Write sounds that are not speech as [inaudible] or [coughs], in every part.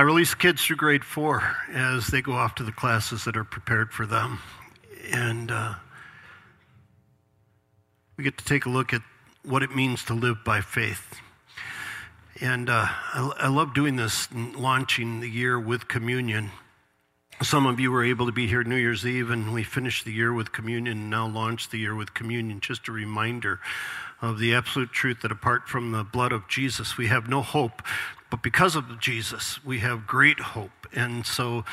I release kids through grade four as they go off to the classes that are prepared for them. And uh, we get to take a look at what it means to live by faith. And uh, I, I love doing this, launching the year with communion. Some of you were able to be here New Year's Eve, and we finished the year with communion and now launched the year with communion. Just a reminder of the absolute truth that apart from the blood of Jesus, we have no hope. But because of Jesus, we have great hope. And so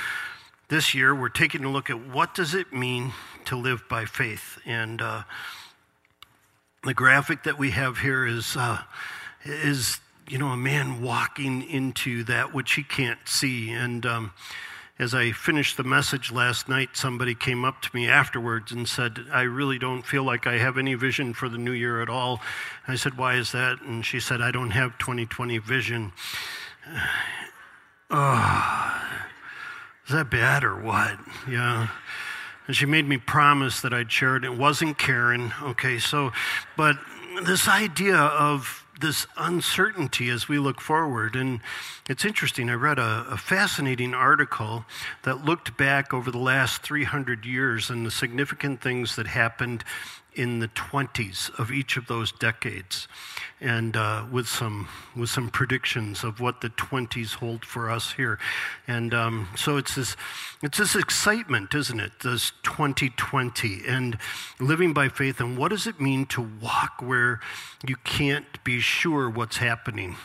this year, we're taking a look at what does it mean to live by faith. And uh, the graphic that we have here is, uh, is, you know, a man walking into that which he can't see. And um, as I finished the message last night, somebody came up to me afterwards and said, I really don't feel like I have any vision for the new year at all. I said, Why is that? And she said, I don't have 2020 vision. [sighs] Is that bad or what? Yeah. And she made me promise that I'd share it. It wasn't Karen. Okay, so, but this idea of this uncertainty as we look forward. And it's interesting, I read a, a, fascinating article that looked back over the last 300 years and the significant things that happened in the 20s of each of those decades, and uh, with some with some predictions of what the 20s hold for us here. And um, so it's this it's this excitement, isn't it? This 2020 and living by faith. And what does it mean to walk where you can't be sure what's happening?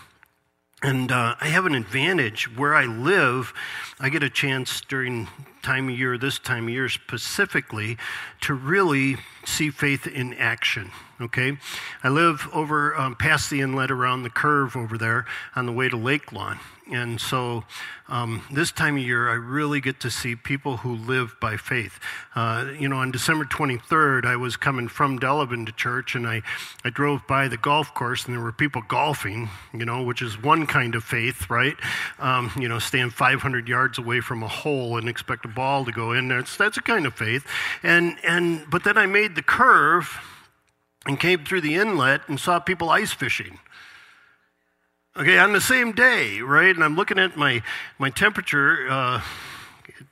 And uh, I have an advantage where I live. I get a chance during time of year, this time of year specifically, to really see faith in action. Okay, I live over um, past the inlet around the curve over there on the way to Lake Lawn, and so um, this time of year, I really get to see people who live by faith. Uh, you know, on December 23rd, I was coming from Delavan to church, and I, I drove by the golf course, and there were people golfing, you know, which is one kind of faith, right? Um, you know, stand 500 yards away from a hole and expect a ball to go in there. It's, that's a kind of faith. And, and, but then I made the curve and came through the inlet and saw people ice fishing. Okay, on the same day, right? And I'm looking at my, my temperature, uh,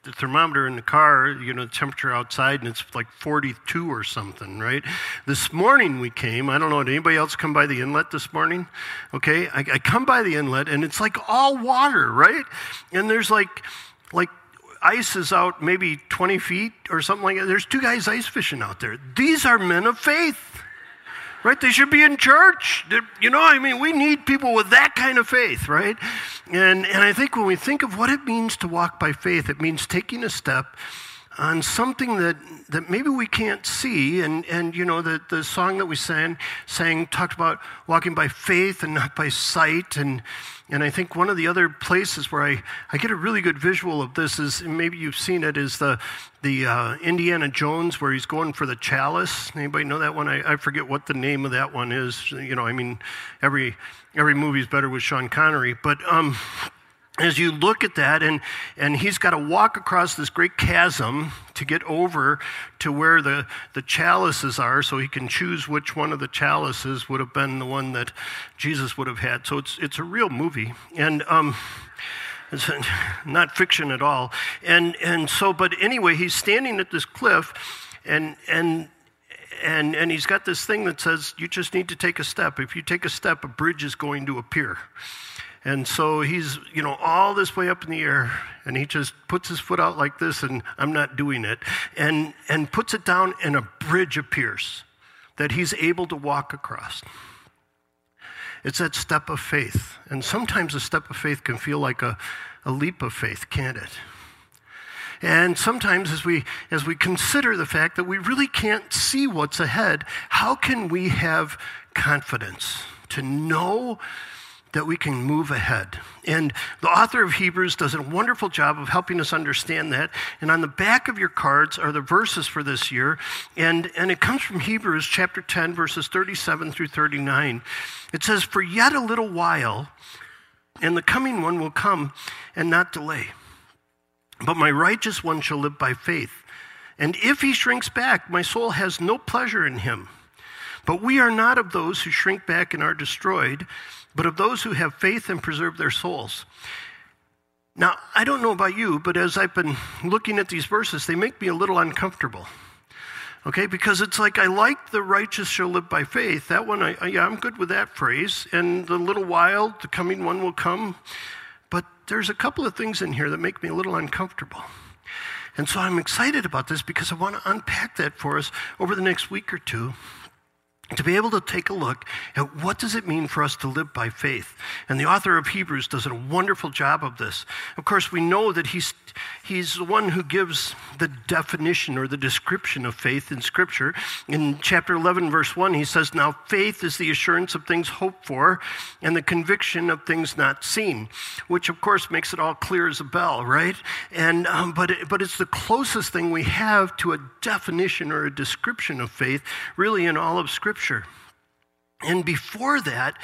the thermometer in the car, you know, the temperature outside, and it's like 42 or something, right? This morning we came. I don't know, did anybody else come by the inlet this morning? Okay, I, I come by the inlet, and it's like all water, right? And there's like, like ice is out maybe 20 feet or something like that. There's two guys ice fishing out there. These are men of faith right? They should be in church. They're, you know, I mean, we need people with that kind of faith, right? And, and I think when we think of what it means to walk by faith, it means taking a step on something that, that maybe we can't see. And, and you know, the, the song that we sang, sang talked about walking by faith and not by sight. And, and I think one of the other places where I, I get a really good visual of this is, maybe you've seen it, is the, the uh, Indiana Jones where he's going for the chalice. Anybody know that one? I, I forget what the name of that one is. You know, I mean, every, every movie is better with Sean Connery. But um, as you look at that, and, and he's got to walk across this great chasm to get over to where the, the chalices are so he can choose which one of the chalices would have been the one that Jesus would have had. So it's, it's a real movie. And um, it's [laughs] not fiction at all. And, and so, but anyway, he's standing at this cliff, and, and and, and he's got this thing that says you just need to take a step. If you take a step, a bridge is going to appear. And so he's, you know, all this way up in the air, and he just puts his foot out like this, and I'm not doing it, and, and puts it down, and a bridge appears that he's able to walk across. It's that step of faith. And sometimes a step of faith can feel like a, a leap of faith, can't it? And sometimes as we as we consider the fact that we really can't see what's ahead, how can we have confidence to know that we can move ahead. And the author of Hebrews does a wonderful job of helping us understand that. And on the back of your cards are the verses for this year. And, and it comes from Hebrews chapter 10, verses 37 through 39. It says, For yet a little while, and the coming one will come and not delay. But my righteous one shall live by faith. And if he shrinks back, my soul has no pleasure in him. But we are not of those who shrink back and are destroyed but of those who have faith and preserve their souls. Now, I don't know about you, but as I've been looking at these verses, they make me a little uncomfortable. Okay, because it's like I like the righteous shall live by faith. That one, I, yeah, I'm good with that phrase. And the little while, the coming one will come. But there's a couple of things in here that make me a little uncomfortable. And so I'm excited about this because I want to unpack that for us over the next week or two to be able to take a look at what does it mean for us to live by faith. And the author of hebrews does a wonderful job of this. Of course we know that he's he's the one who gives the definition or the description of faith in scripture. In chapter 11 verse 1 he says now faith is the assurance of things hoped for and the conviction of things not seen which of course makes it all clear as a bell right? And um, but it, but it's the closest thing we have to a definition or a description of faith really in all of scripture Scripture. And before that,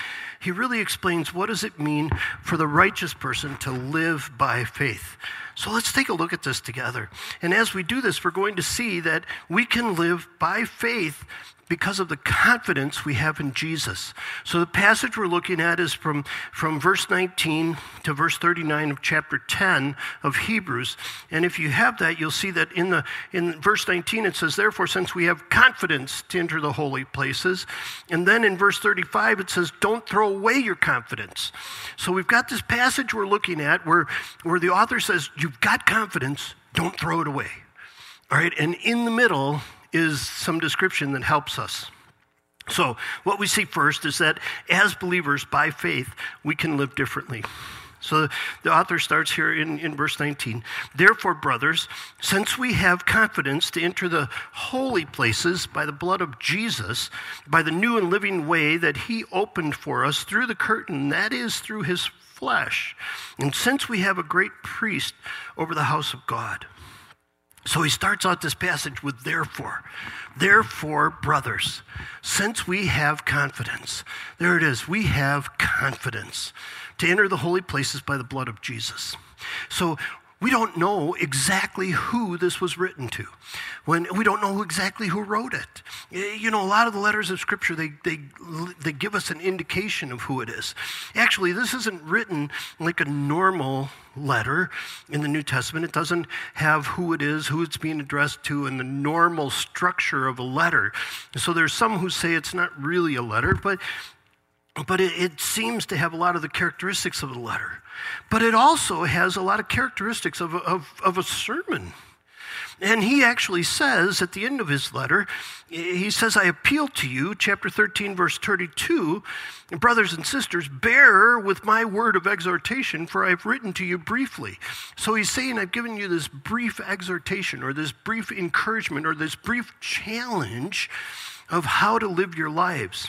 he really explains what does it mean for the righteous person to live by faith. So let's take a look at this together. And as we do this, we're going to see that we can live by faith because of the confidence we have in Jesus. So the passage we're looking at is from, from verse 19 to verse 39 of chapter 10 of Hebrews. And if you have that, you'll see that in the in verse 19 it says, Therefore, since we have confidence to enter the holy places, and then in verse 35 it says, Don't throw away your confidence. So we've got this passage we're looking at where, where the author says, You've got confidence, don't throw it away. All right, and in the middle is some description that helps us. So, what we see first is that as believers, by faith, we can live differently. So, the author starts here in, in verse 19. Therefore, brothers, since we have confidence to enter the holy places by the blood of Jesus, by the new and living way that he opened for us through the curtain, that is, through his flesh, and since we have a great priest over the house of God, so he starts out this passage with therefore. Therefore, brothers, since we have confidence, there it is, we have confidence to enter the holy places by the blood of Jesus. So we don't know exactly who this was written to. When we don't know exactly who wrote it. You know, a lot of the letters of Scripture, they, they, they give us an indication of who it is. Actually, this isn't written like a normal letter in the New Testament. It doesn't have who it is, who it's being addressed to, and the normal structure of a letter. So there's some who say it's not really a letter, but but it, it, seems to have a lot of the characteristics of a letter. But it also has a lot of characteristics of, of, of a sermon. And he actually says at the end of his letter, he says, I appeal to you, chapter 13, verse 32, brothers and sisters, bear with my word of exhortation, for I've written to you briefly. So he's saying, I've given you this brief exhortation, or this brief encouragement, or this brief challenge of how to live your lives.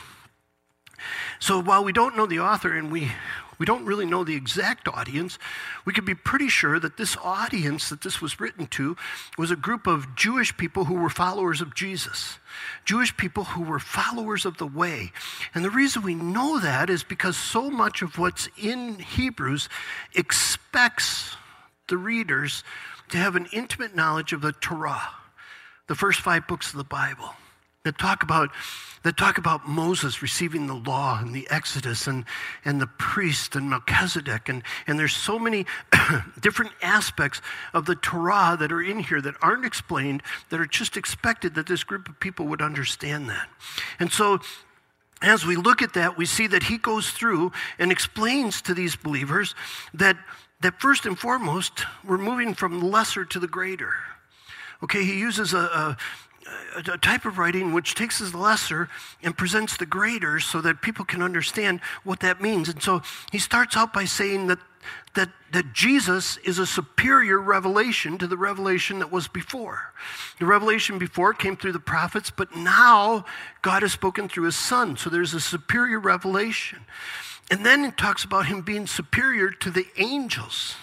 So while we don't know the author and we, we don't really know the exact audience, we could be pretty sure that this audience that this was written to was a group of Jewish people who were followers of Jesus. Jewish people who were followers of the way. And the reason we know that is because so much of what's in Hebrews expects the readers to have an intimate knowledge of the Torah, the first five books of the Bible that talk about that talk about Moses receiving the law and the Exodus and, and the priest and Melchizedek. And, and there's so many [coughs] different aspects of the Torah that are in here that aren't explained, that are just expected that this group of people would understand that. And so as we look at that, we see that he goes through and explains to these believers that, that first and foremost, we're moving from the lesser to the greater. Okay, he uses a, a, a type of writing which takes the lesser and presents the greater so that people can understand what that means. And so he starts out by saying that, that, that Jesus is a superior revelation to the revelation that was before. The revelation before came through the prophets, but now God has spoken through his son. So there's a superior revelation. And then it talks about him being superior to the angels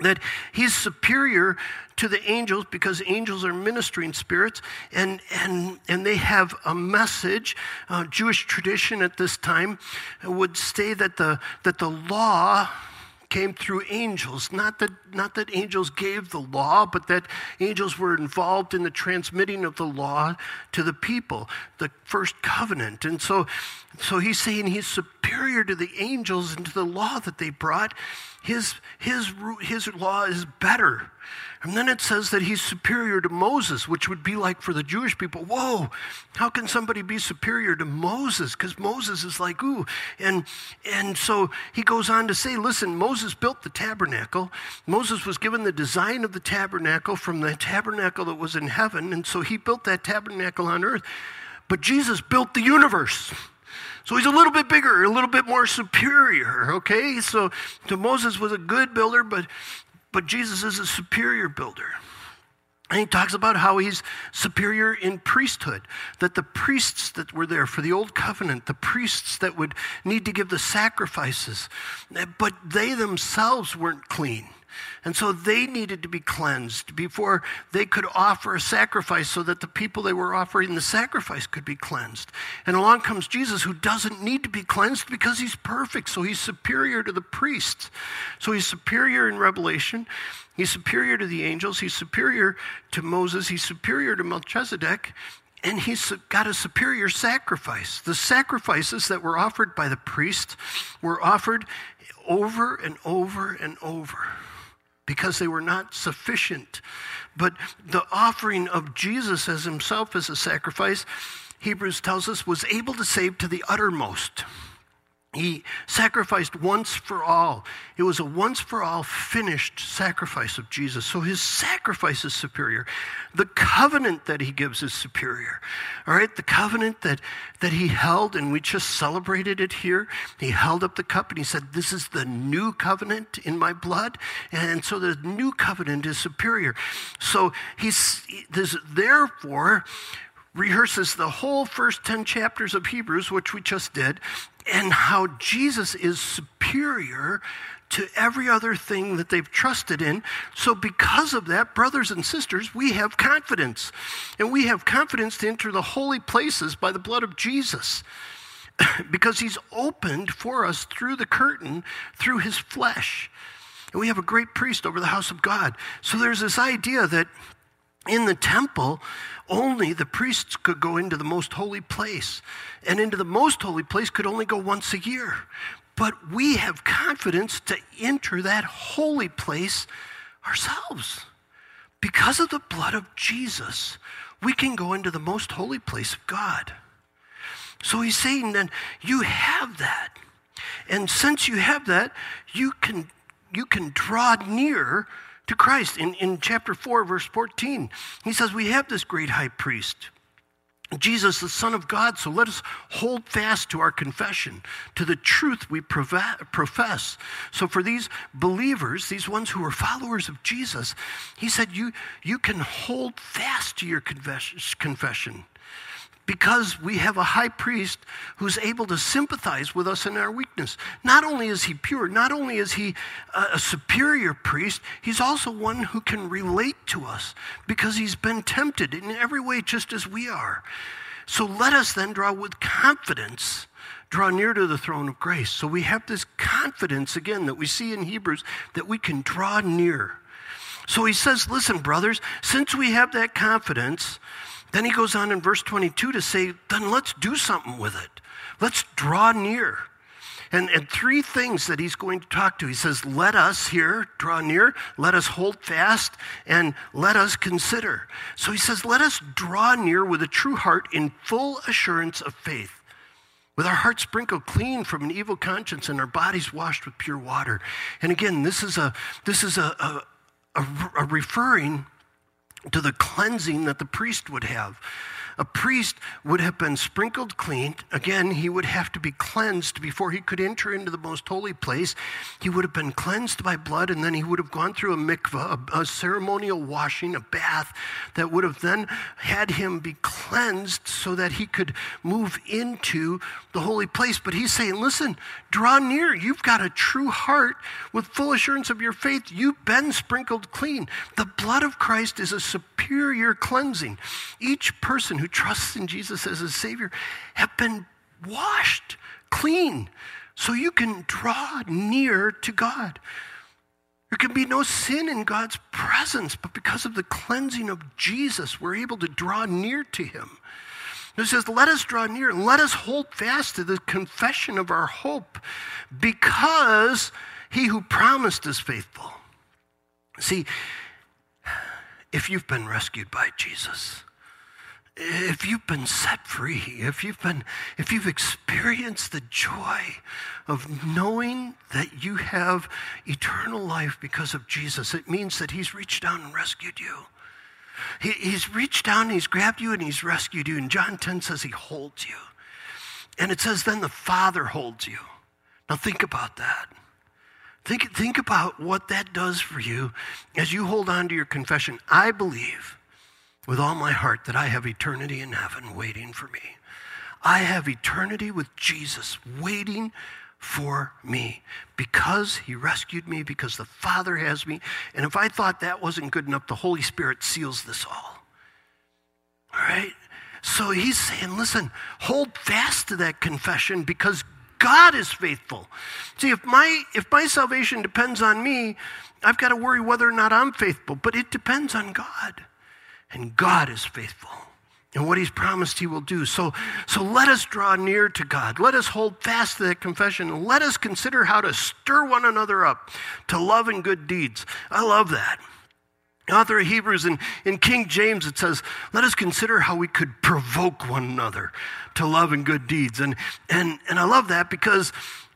that he's superior to the angels because angels are ministering spirits and, and, and they have a message. Uh, Jewish tradition at this time would say that the, that the law came through angels. Not that, not that angels gave the law, but that angels were involved in the transmitting of the law to the people, the first covenant. And so, so he's saying he's superior to the angels and to the law that they brought. His, his, his law is better. And then it says that he's superior to Moses, which would be like for the Jewish people, whoa, how can somebody be superior to Moses? Because Moses is like, ooh. And, and so he goes on to say, listen, Moses built the tabernacle. Moses was given the design of the tabernacle from the tabernacle that was in heaven. And so he built that tabernacle on earth. But Jesus built the universe. So he's a little bit bigger, a little bit more superior, okay? So, so Moses was a good builder, but but Jesus is a superior builder. And he talks about how he's superior in priesthood, that the priests that were there for the old covenant, the priests that would need to give the sacrifices, but they themselves weren't clean. And so they needed to be cleansed before they could offer a sacrifice so that the people they were offering the sacrifice could be cleansed. And along comes Jesus who doesn't need to be cleansed because he's perfect. So he's superior to the priests. So he's superior in revelation. He's superior to the angels. He's superior to Moses. He's superior to Melchizedek and he's got a superior sacrifice. The sacrifices that were offered by the priest were offered over and over and over because they were not sufficient. But the offering of Jesus as himself as a sacrifice, Hebrews tells us, was able to save to the uttermost. He sacrificed once for all. It was a once for all finished sacrifice of Jesus. So his sacrifice is superior. The covenant that he gives is superior. All right, the covenant that, that he held, and we just celebrated it here. He held up the cup and he said, This is the new covenant in my blood. And so the new covenant is superior. So he's this, therefore, rehearses the whole first 10 chapters of Hebrews, which we just did, and how Jesus is superior to every other thing that they've trusted in. So, because of that, brothers and sisters, we have confidence. And we have confidence to enter the holy places by the blood of Jesus. [laughs] because he's opened for us through the curtain, through his flesh. And we have a great priest over the house of God. So, there's this idea that in the temple, only the priests could go into the most holy place. And into the most holy place could only go once a year. But we have confidence to enter that holy place ourselves. Because of the blood of Jesus, we can go into the most holy place of God. So he's saying then, you have that. And since you have that, you can, you can draw near to Christ. In, in chapter 4, verse 14, he says, We have this great high priest. Jesus, the Son of God, so let us hold fast to our confession, to the truth we profess. So, for these believers, these ones who are followers of Jesus, he said, You, you can hold fast to your confession because we have a high priest who's able to sympathize with us in our weakness. Not only is he pure, not only is he a, superior priest, he's also one who can relate to us because he's been tempted in every way just as we are. So let us then draw with confidence draw near to the throne of grace. So we have this confidence again that we see in Hebrews that we can draw near. So he says, listen, brothers, since we have that confidence, then he goes on in verse 22 to say, then let's do something with it. Let's draw near. And, and three things that he's going to talk to. He says, Let us here draw near, let us hold fast, and let us consider. So he says, Let us draw near with a true heart in full assurance of faith, with our hearts sprinkled clean from an evil conscience and our bodies washed with pure water. And again, this is a, this is a, a, a, a referring to the cleansing that the priest would have a priest would have been sprinkled clean. Again, he would have to be cleansed before he could enter into the most holy place. He would have been cleansed by blood, and then he would have gone through a mikvah, a, a ceremonial washing, a bath that would have then had him be cleansed so that he could move into the holy place. But he's saying, listen, draw near. You've got a true heart with full assurance of your faith. You've been sprinkled clean. The blood of Christ is a superior cleansing. Each person who trusts in Jesus as a Savior have been washed clean so you can draw near to God. There can be no sin in God's presence, but because of the cleansing of Jesus, we're able to draw near to Him. It says, Let us draw near let us hold fast to the confession of our hope because he who promised is faithful. See, if you've been rescued by Jesus, if you've been set free, if you've been, if you've experienced the joy of knowing that you have eternal life because of Jesus, it means that He's reached down and rescued you. He, he's reached down, He's grabbed you, and He's rescued you. And John 10 says He holds you. And it says, then the Father holds you. Now think about that. Think, think about what that does for you as you hold on to your confession. I believe with all my heart that I have eternity in heaven waiting for me. I have eternity with Jesus waiting for me because he rescued me, because the Father has me. And if I thought that wasn't good enough, the Holy Spirit seals this all. All right? So he's saying, listen, hold fast to that confession because God is faithful. See, if my if my salvation depends on me, I've got to worry whether or not I'm faithful, but it depends on God. And God is faithful. And what he's promised he will do. So, so let us draw near to God. Let us hold fast to that confession. Let us consider how to stir one another up to love and good deeds. I love that. Author of Hebrews in, in King James, it says, Let us consider how we could provoke one another to love and good deeds. And, and, and I love that because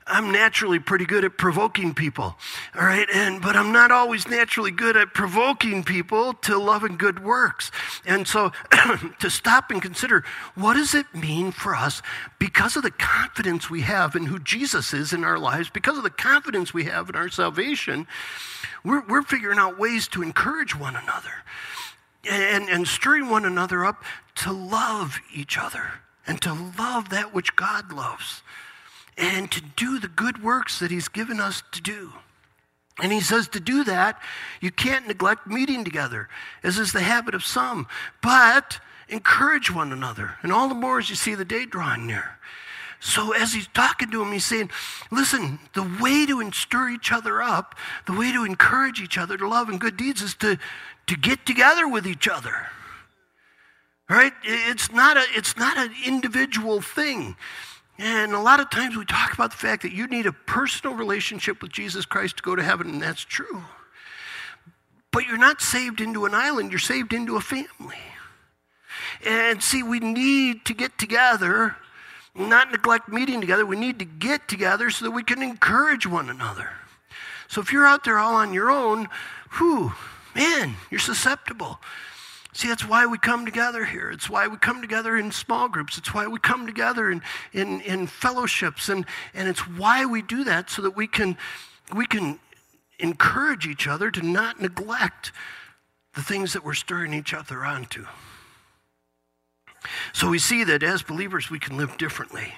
I'm naturally pretty good at provoking people, all right? And but I'm not always naturally good at provoking people to love and good works. And so [clears throat] to stop and consider what does it mean for us because of the confidence we have in who Jesus is in our lives, because of the confidence we have in our salvation, we're, we're figuring out ways to encourage one another and, and stirring one another up to love each other and to love that which God loves and to do the good works that He's given us to do. And he says to do that, you can't neglect meeting together, as is the habit of some, but encourage one another. And all the more as you see the day drawing near. So as he's talking to him, he's saying, listen, the way to stir each other up, the way to encourage each other to love and good deeds is to, to get together with each other. Right? It's not, a, it's not an individual thing. And a lot of times we talk about the fact that you need a personal relationship with Jesus Christ to go to heaven, and that's true. But you're not saved into an island, you're saved into a family. And see, we need to get together, not neglect meeting together. We need to get together so that we can encourage one another. So if you're out there all on your own, whew, man, you're susceptible. See, that's why we come together here. It's why we come together in small groups. It's why we come together in, in, in fellowships. And, and it's why we do that so that we can, we can encourage each other to not neglect the things that we're stirring each other onto. So we see that as believers, we can live differently.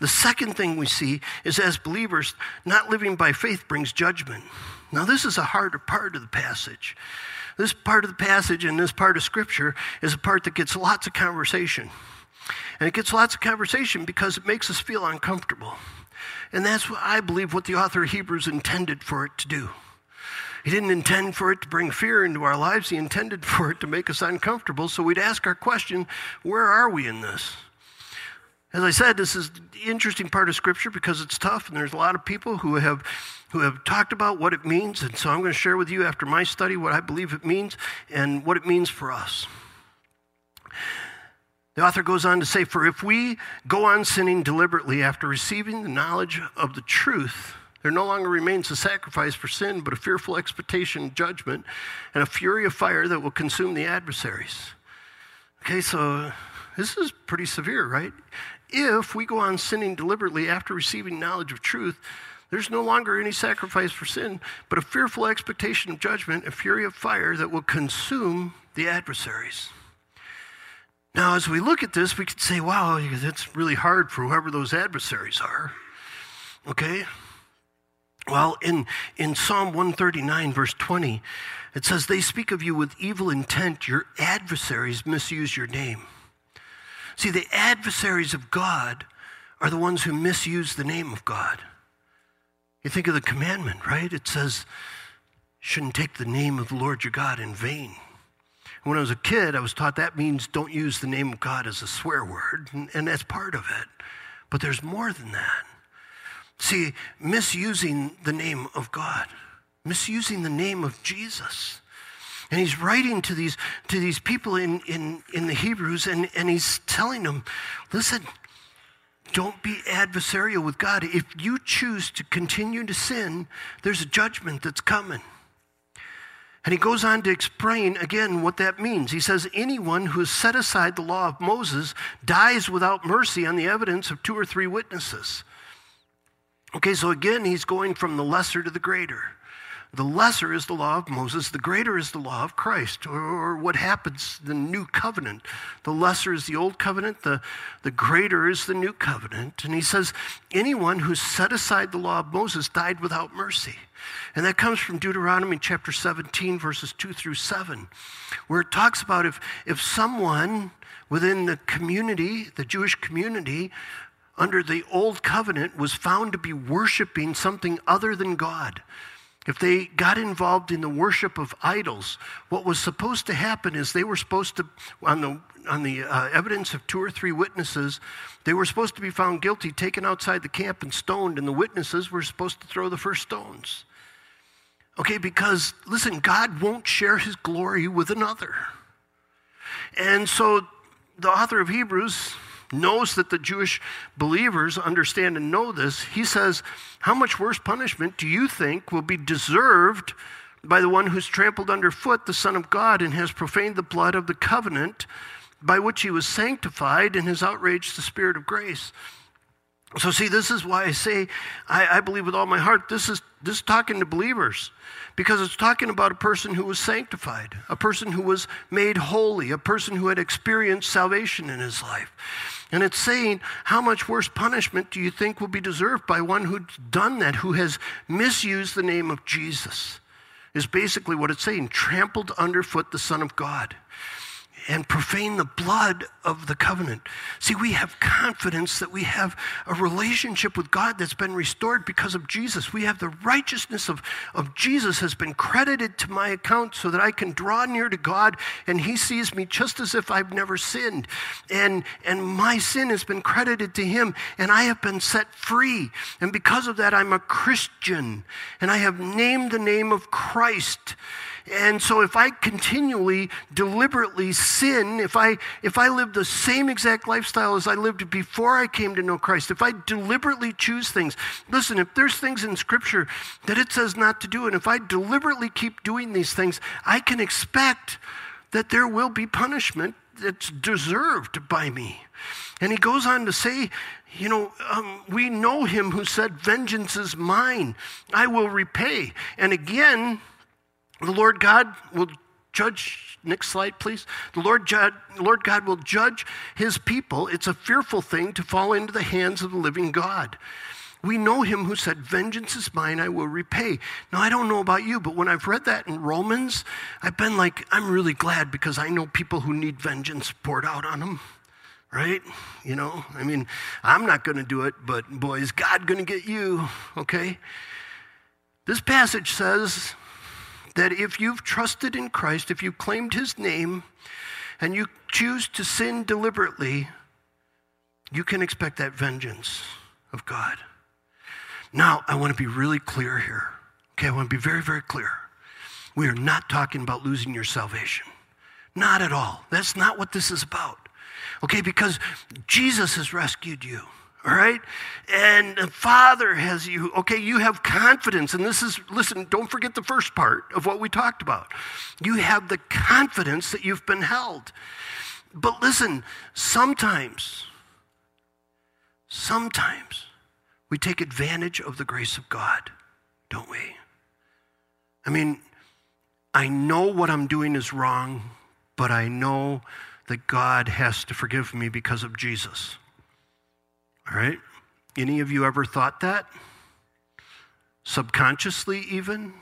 The second thing we see is as believers, not living by faith brings judgment. Now, this is a harder part of the passage this part of the passage and this part of Scripture is a part that gets lots of conversation. And it gets lots of conversation because it makes us feel uncomfortable. And that's what I believe what the author of Hebrews intended for it to do. He didn't intend for it to bring fear into our lives, he intended for it to make us uncomfortable. So we'd ask our question where are we in this? As I said, this is the interesting part of Scripture because it's tough, and there's a lot of people who have who have talked about what it means. And so I'm going to share with you after my study what I believe it means and what it means for us. The author goes on to say, For if we go on sinning deliberately after receiving the knowledge of the truth, there no longer remains a sacrifice for sin, but a fearful expectation of judgment and a fury of fire that will consume the adversaries. Okay, so this is pretty severe, right? If we go on sinning deliberately after receiving knowledge of truth, there's no longer any sacrifice for sin, but a fearful expectation of judgment, a fury of fire that will consume the adversaries. Now, as we look at this, we could say, wow, that's really hard for whoever those adversaries are. Okay? Well, in, in Psalm 139, verse 20, it says, They speak of you with evil intent. Your adversaries misuse your name. See, the adversaries of God are the ones who misuse the name of God. You think of the commandment, right? It says, shouldn't take the name of the Lord your God in vain. When I was a kid, I was taught that means don't use the name of God as a swear word, and, and that's part of it. But there's more than that. See, misusing the name of God, misusing the name of Jesus. And he's writing to these, to these people in, in, in the Hebrews, and, and he's telling them, listen, don't be adversarial with God. If you choose to continue to sin, there's a judgment that's coming. And he goes on to explain again what that means. He says, Anyone who has set aside the law of Moses dies without mercy on the evidence of two or three witnesses. Okay, so again, he's going from the lesser to the greater. The lesser is the law of Moses, the greater is the law of Christ, or, or, what happens, the new covenant. The lesser is the old covenant, the, the greater is the new covenant. And he says, anyone who set aside the law of Moses died without mercy. And that comes from Deuteronomy chapter 17, verses 2 through 7, where it talks about if, if someone within the community, the Jewish community, under the old covenant was found to be worshiping something other than God, if they got involved in the worship of idols, what was supposed to happen is they were supposed to, on the, on the uh, evidence of two or three witnesses, they were supposed to be found guilty, taken outside the camp, and stoned, and the witnesses were supposed to throw the first stones. Okay, because listen, God won't share his glory with another. And so the author of Hebrews knows that the Jewish believers understand and know this, he says, How much worse punishment do you think will be deserved by the one who's trampled underfoot the Son of God and has profaned the blood of the covenant by which he was sanctified and has outraged the Spirit of grace? So, see, this is why I say, I, I, believe with all my heart, this is, this is talking to believers because it's talking about a person who was sanctified, a person who was made holy, a person who had experienced salvation in his life. And it's saying, how much worse punishment do you think will be deserved by one who's done that, who has misused the name of Jesus? Is basically what it's saying, trampled underfoot the Son of God and profane the blood of the covenant. See, we have confidence that we have a relationship with God that's been restored because of Jesus. We have the righteousness of, of Jesus has been credited to my account so that I can draw near to God and He sees me just as if I've never sinned. And, and my sin has been credited to Him and I have been set free. And because of that, I'm a Christian and I have named the name of Christ. And so if I continually, deliberately sin, if I, if I live the same exact lifestyle as I lived before I came to know Christ, if I deliberately choose things, listen, if there's things in Scripture that it says not to do, and if I deliberately keep doing these things, I can expect that there will be punishment that's deserved by me. And he goes on to say, you know, um, we know him who said, Vengeance is mine, I will repay. And again, the Lord God will judge, next slide, please. The Lord, Lord God will judge his people. It's a fearful thing to fall into the hands of the living God. We know him who said, Vengeance is mine, I will repay. Now, I don't know about you, but when I've read that in Romans, I've been like, I'm really glad because I know people who need vengeance poured out on them, right? You know, I mean, I'm not going to do it, but boy, is God going to get you, okay? This passage says, that if you've trusted in Christ, if you claimed his name, and you choose to sin deliberately, you can expect that vengeance of God. Now, I want to be really clear here. Okay, I want to be very, very clear. We are not talking about losing your salvation. Not at all. That's not what this is about. Okay, because Jesus has rescued you all right? And the Father has you. Okay, you have confidence. And this is, listen, don't forget the first part of what we talked about. You have the confidence that you've been held. But listen, sometimes, sometimes we take advantage of the grace of God, don't we? I mean, I know what I'm doing is wrong, but I know that God has to forgive me because of Jesus. All right? Any of you ever thought that? Subconsciously, even?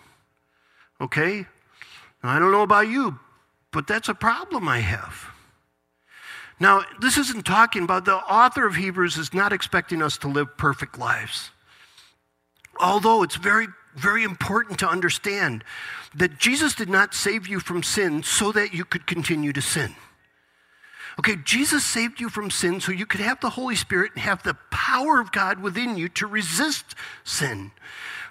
Okay? Now, I don't know about you, but that's a problem I have. Now, this isn't talking about the author of Hebrews is not expecting us to live perfect lives. Although it's very, very important to understand that Jesus did not save you from sin so that you could continue to sin. Okay, Jesus saved you from sin so you could have the Holy Spirit and have the power of God within you to resist sin.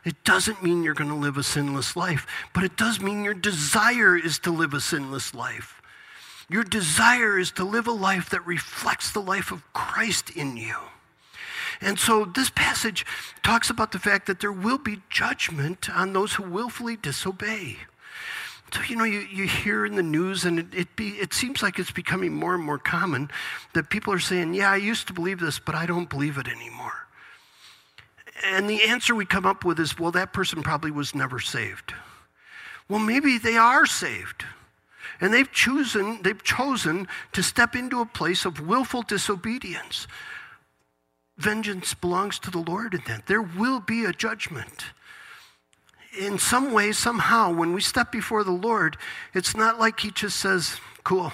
It doesn't mean you're going to live a sinless life, but it does mean your desire is to live a sinless life. Your desire is to live a life that reflects the life of Christ in you. And so this passage talks about the fact that there will be judgment on those who willfully disobey. So, you know, you, you hear in the news, and it, it, be, it seems like it's becoming more and more common that people are saying, Yeah, I used to believe this, but I don't believe it anymore. And the answer we come up with is, well, that person probably was never saved. Well, maybe they are saved. And they've chosen, they've chosen to step into a place of willful disobedience. Vengeance belongs to the Lord in that. There will be a judgment. In some way, somehow, when we step before the Lord, it's not like He just says, cool.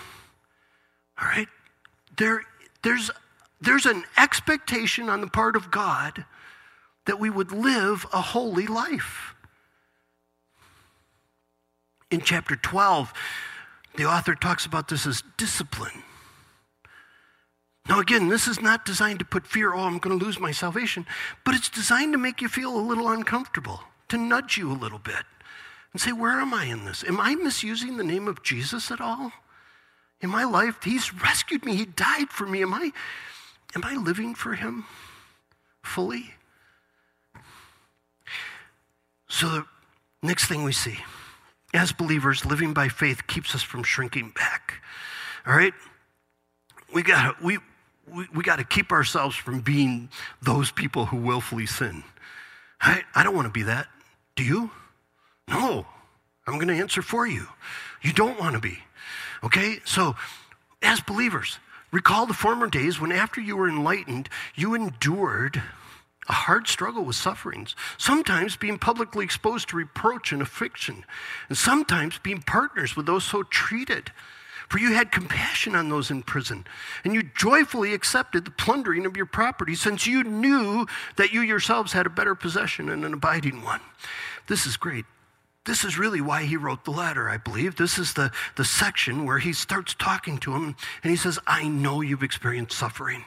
All right? There, there's, there's an expectation on the part of God that we would live a holy life. In chapter 12, the author talks about this as discipline. Now, again, this is not designed to put fear, oh, I'm going to lose my salvation, but it's designed to make you feel a little uncomfortable, to nudge you a little bit and say, where am I in this? Am I misusing the name of Jesus at all? In my life, he's rescued me, he died for me. Am I, am I living for him fully? So, the next thing we see, as believers, living by faith keeps us from shrinking back. All right? We got we, we, we got to keep ourselves from being those people who willfully sin. I, I don't want to be that. Do you? No. I'm going to answer for you. You don't want to be. Okay? So, as believers, recall the former days when, after you were enlightened, you endured a hard struggle with sufferings, sometimes being publicly exposed to reproach and affliction, and sometimes being partners with those so treated. For you had compassion on those in prison, and you joyfully accepted the plundering of your property, since you knew that you yourselves had a better possession and an abiding one. This is great. This is really why he wrote the letter, I believe. This is the, the section where he starts talking to him, and he says, I know you've experienced suffering.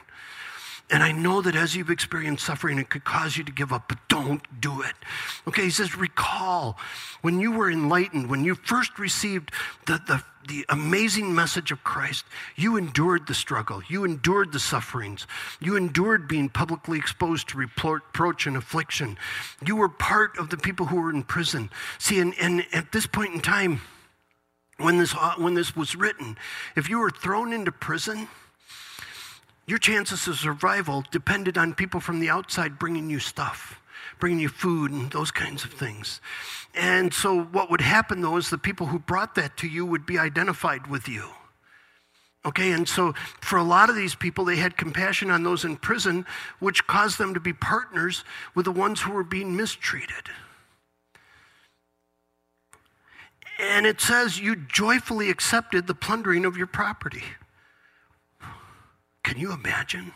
And I know that as you've experienced suffering, it could cause you to give up, but don't do it. Okay, he says, recall when you were enlightened, when you first received the, the, the amazing message of Christ, you endured the struggle, you endured the sufferings, you endured being publicly exposed to reproach and affliction. You were part of the people who were in prison. See, and, and at this point in time, when this, uh, when this was written, if you were thrown into prison, your chances of survival depended on people from the outside bringing you stuff, bringing you food and those kinds of things. And so, what would happen though is the people who brought that to you would be identified with you. Okay, and so for a lot of these people, they had compassion on those in prison, which caused them to be partners with the ones who were being mistreated. And it says, You joyfully accepted the plundering of your property. Can you imagine?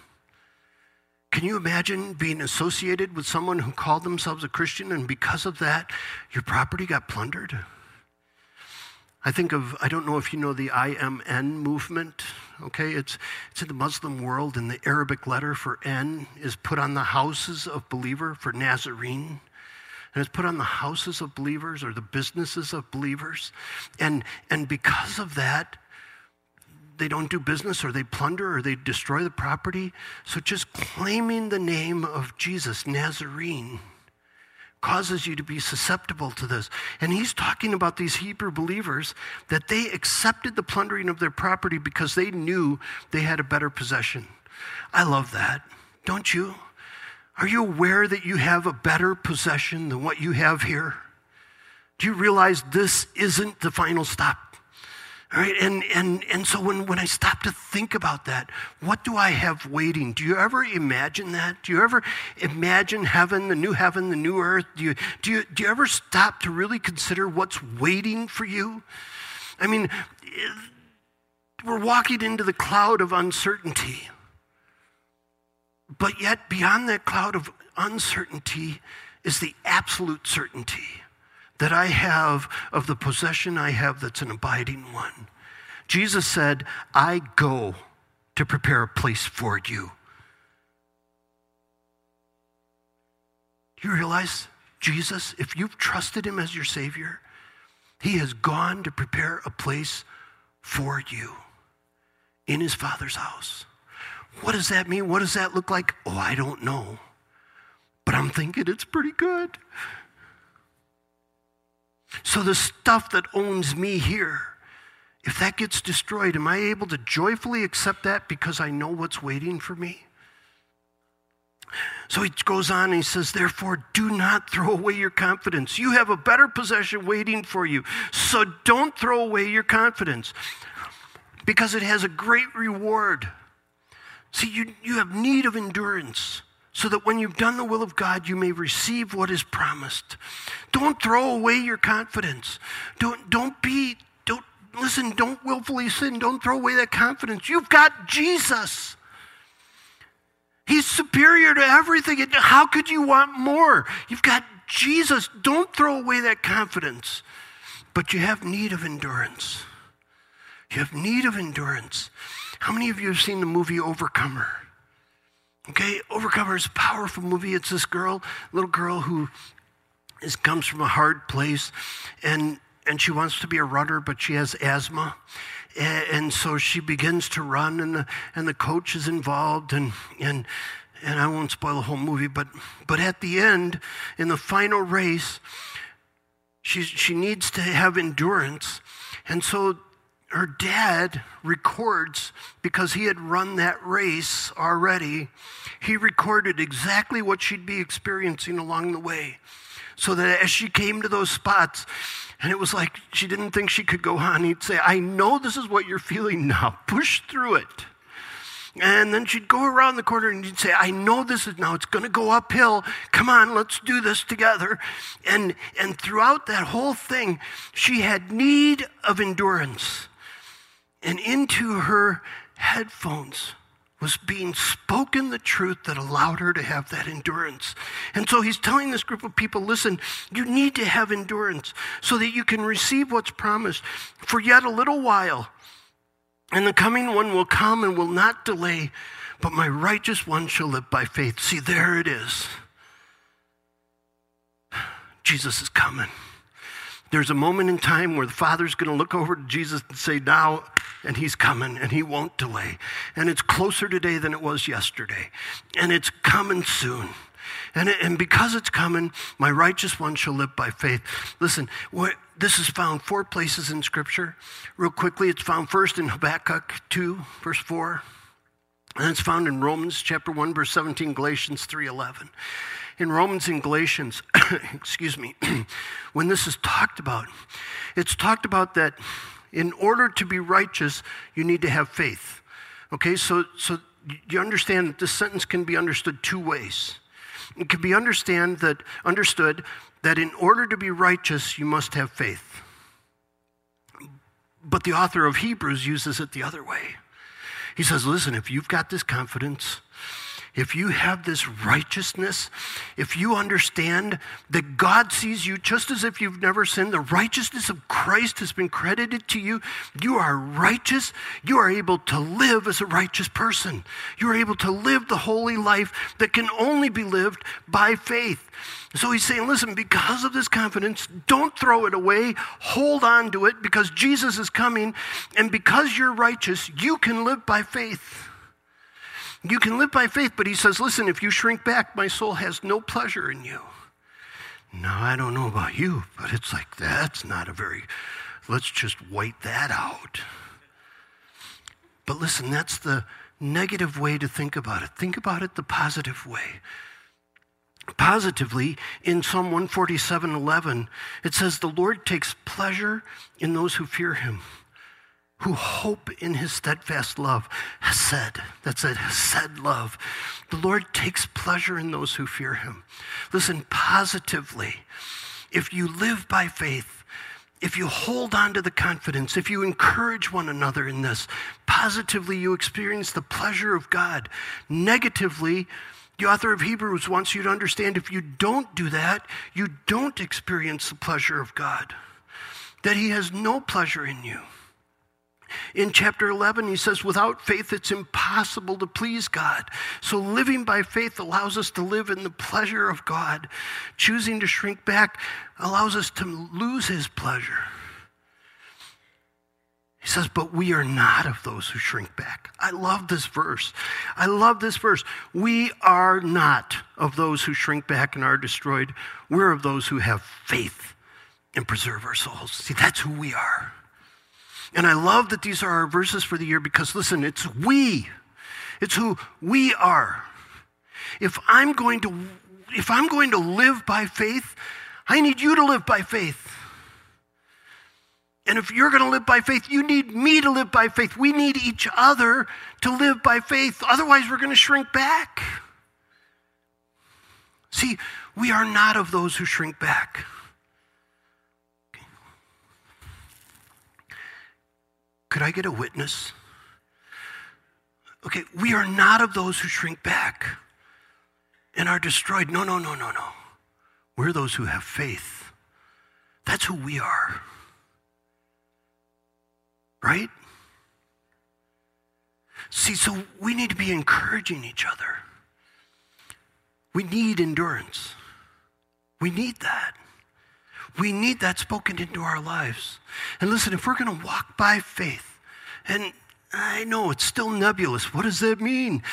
Can you imagine being associated with someone who called themselves a Christian and because of that, your property got plundered? I think of, I don't know if you know the I Am N movement, okay? It's, it's in the Muslim world, and the Arabic letter for N is put on the houses of believer for Nazarene. And it's put on the houses of believers or the businesses of believers. And, and because of that, they don't do business or they plunder or they destroy the property. So just claiming the name of Jesus, Nazarene, causes you to be susceptible to this. And he's talking about these Hebrew believers that they accepted the plundering of their property because they knew they had a better possession. I love that. Don't you? Are you aware that you have a better possession than what you have here? Do you realize this isn't the final stop? All right, and, and, and so when, when I stop to think about that, what do I have waiting? Do you ever imagine that? Do you ever imagine heaven, the new heaven, the new earth? Do you, do you, do you ever stop to really consider what's waiting for you? I mean, we're walking into the cloud of uncertainty. But yet, beyond that cloud of uncertainty is the absolute certainty that I have of the possession I have that's an abiding one. Jesus said, I go to prepare a place for you. You realize Jesus, if you've trusted him as your Savior, he has gone to prepare a place for you in his Father's house. What does that mean? What does that look like? Oh, I don't know. But I'm thinking it's pretty good. So the stuff that owns me here, if that gets destroyed, am I able to joyfully accept that because I know what's waiting for me? So he goes on and he says, Therefore, do not throw away your confidence. You have a better possession waiting for you. So don't throw away your confidence because it has a great reward. See, you, you have need of endurance so that when you've done the will of God, you may receive what is promised. Don't throw away your confidence. Don't, don't be, don't, listen, don't willfully sin. Don't throw away that confidence. You've got Jesus. He's superior to everything. How could you want more? You've got Jesus. Don't throw away that confidence. But you have need of endurance. You have need of endurance. How many of you have seen the movie Overcomer? Okay, Overcomer is a powerful movie. It's this girl, little girl who is, comes from a hard place, and and she wants to be a runner, but she has asthma, and, and so she begins to run, and the and the coach is involved, and and and I won't spoil the whole movie, but but at the end, in the final race, she she needs to have endurance, and so her dad records because he had run that race already. He recorded exactly what she'd be experiencing along the way. So that as she came to those spots, and it was like she didn't think she could go on, he'd say, I know this is what you're feeling now. Push through it. And then she'd go around the corner and she'd say, I know this is now, it's going to go uphill. Come on, let's do this together. And, and throughout that whole thing, she had need of endurance and into her headphones was being spoken the truth that allowed her to have that endurance. And so he's telling this group of people listen, you need to have endurance so that you can receive what's promised for yet a little while. And the coming one will come and will not delay, but my righteous one shall live by faith. See, there it is. Jesus is coming. There's a moment in time where the Father's going to look over to Jesus and say, Now, and He's coming, and He won't delay. And it's closer today than it was yesterday. And it's coming soon. And, it, and because it's coming, my righteous one shall live by faith. Listen, what, this is found four places in Scripture. Real quickly, it's found first in Habakkuk 2, verse 4. And it's found in Romans chapter 1, verse 17, Galatians 3 11 in Romans and Galatians, [coughs] excuse me, [clears throat] when this is talked about, it's talked about that in order to be righteous, you need to have faith. Okay, so, so you understand that this sentence can be understood two ways. It can be understand that, understood that in order to be righteous, you must have faith. But the author of Hebrews uses it the other way. He says, listen, if you've got this confidence, if you have this righteousness, if you understand that God sees you just as if you've never sinned, the righteousness of Christ has been credited to you, you are righteous, you are able to live as a righteous person. You are able to live the holy life that can only be lived by faith. So he's saying, listen, because of this confidence, don't throw it away. Hold on to it because Jesus is coming. And because you're righteous, you can live by faith. You can live by faith, but he says, listen, if you shrink back, my soul has no pleasure in you. Now, I don't know about you, but it's like, that's not a very, let's just white that out. But listen, that's the negative way to think about it. Think about it the positive way. Positively, in Psalm 147 11, it says, The Lord takes pleasure in those who fear him who hope in his steadfast love. has Hesed, that's a Hesed love. The Lord takes pleasure in those who fear him. Listen, positively, if you live by faith, if you hold on to the confidence, if you encourage one another in this, positively you experience the pleasure of God. Negatively, the author of Hebrews wants you to understand if you don't do that, you don't experience the pleasure of God, that He has no pleasure in you. In chapter 11, he says, without faith, it's impossible to please God. So, living by faith allows us to live in the pleasure of God. Choosing to shrink back allows us to lose his pleasure. He says, but we are not of those who shrink back. I love this verse. I love this verse. We are not of those who shrink back and are destroyed. We're of those who have faith and preserve our souls. See, that's who we are. And I love that these are our verses for the year because, listen, it's we. It's who we are. If I'm going to, if I'm going to live by faith, I need you to live by faith. And if you're going to live by faith, you need me to live by faith. We need each other to live by faith. Otherwise, we're going to shrink back. See, we are not of those who shrink back. Could I get a witness? Okay, we are not of those who shrink back and are destroyed. No, no, no, no, no. We're those who have faith. That's who we are. Right? See, so we need to be encouraging each other. We need endurance. We need that. We need that spoken into our lives. And listen, if we're going to walk by faith, and I know it's still nebulous, what does that mean?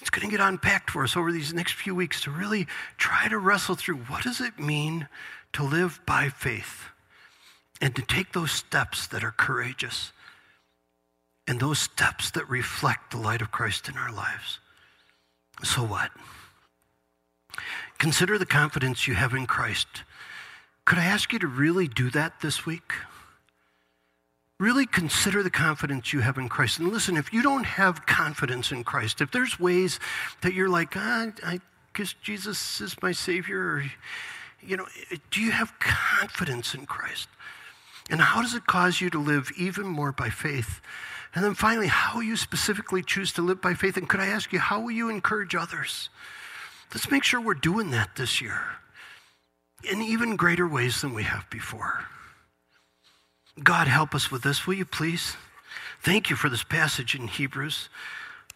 It's going to get unpacked for us over these next few weeks to really try to wrestle through what does it mean to live by faith and to take those steps that are courageous and those steps that reflect the light of Christ in our lives. So what? Consider the confidence you have in Christ could I ask you to really do that this week? Really consider the confidence you have in Christ. And listen, if you don't have confidence in Christ, if there's ways that you're like, ah, I guess Jesus is my Savior, or, you know, do you have confidence in Christ? And how does it cause you to live even more by faith? And then finally, how you specifically choose to live by faith? And could I ask you, how will you encourage others? Let's make sure we're doing that this year in even greater ways than we have before. God, help us with this, will you please? Thank you for this passage in Hebrews.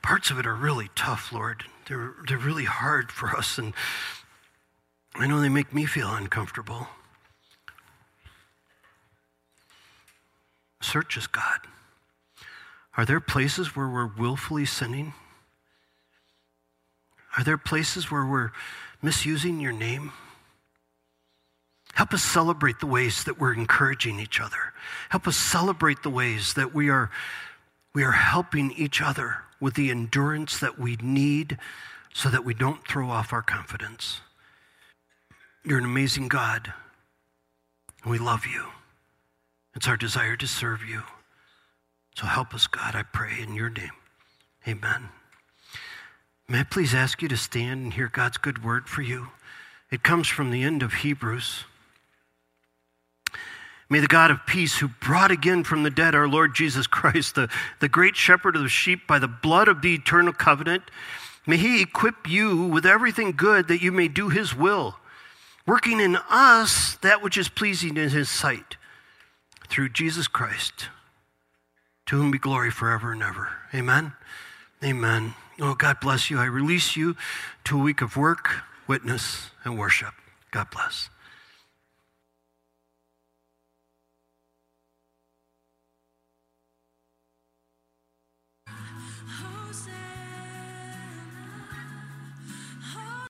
Parts of it are really tough, Lord. They're, they're really hard for us, and I know they make me feel uncomfortable. Search us, God. Are there places where we're willfully sinning? Are there places where we're misusing your name? Help us celebrate the ways that we're encouraging each other. Help us celebrate the ways that we are, we are helping each other with the endurance that we need so that we don't throw off our confidence. You're an amazing God, and we love you. It's our desire to serve you. So help us, God, I pray in your name. Amen. May I please ask you to stand and hear God's good word for you? It comes from the end of Hebrews. May the God of peace, who brought again from the dead our Lord Jesus Christ, the, the great shepherd of the sheep, by the blood of the eternal covenant, may he equip you with everything good that you may do his will, working in us that which is pleasing in his sight, through Jesus Christ, to whom be glory forever and ever. Amen. Amen. Oh, God bless you. I release you to a week of work, witness, and worship. God bless.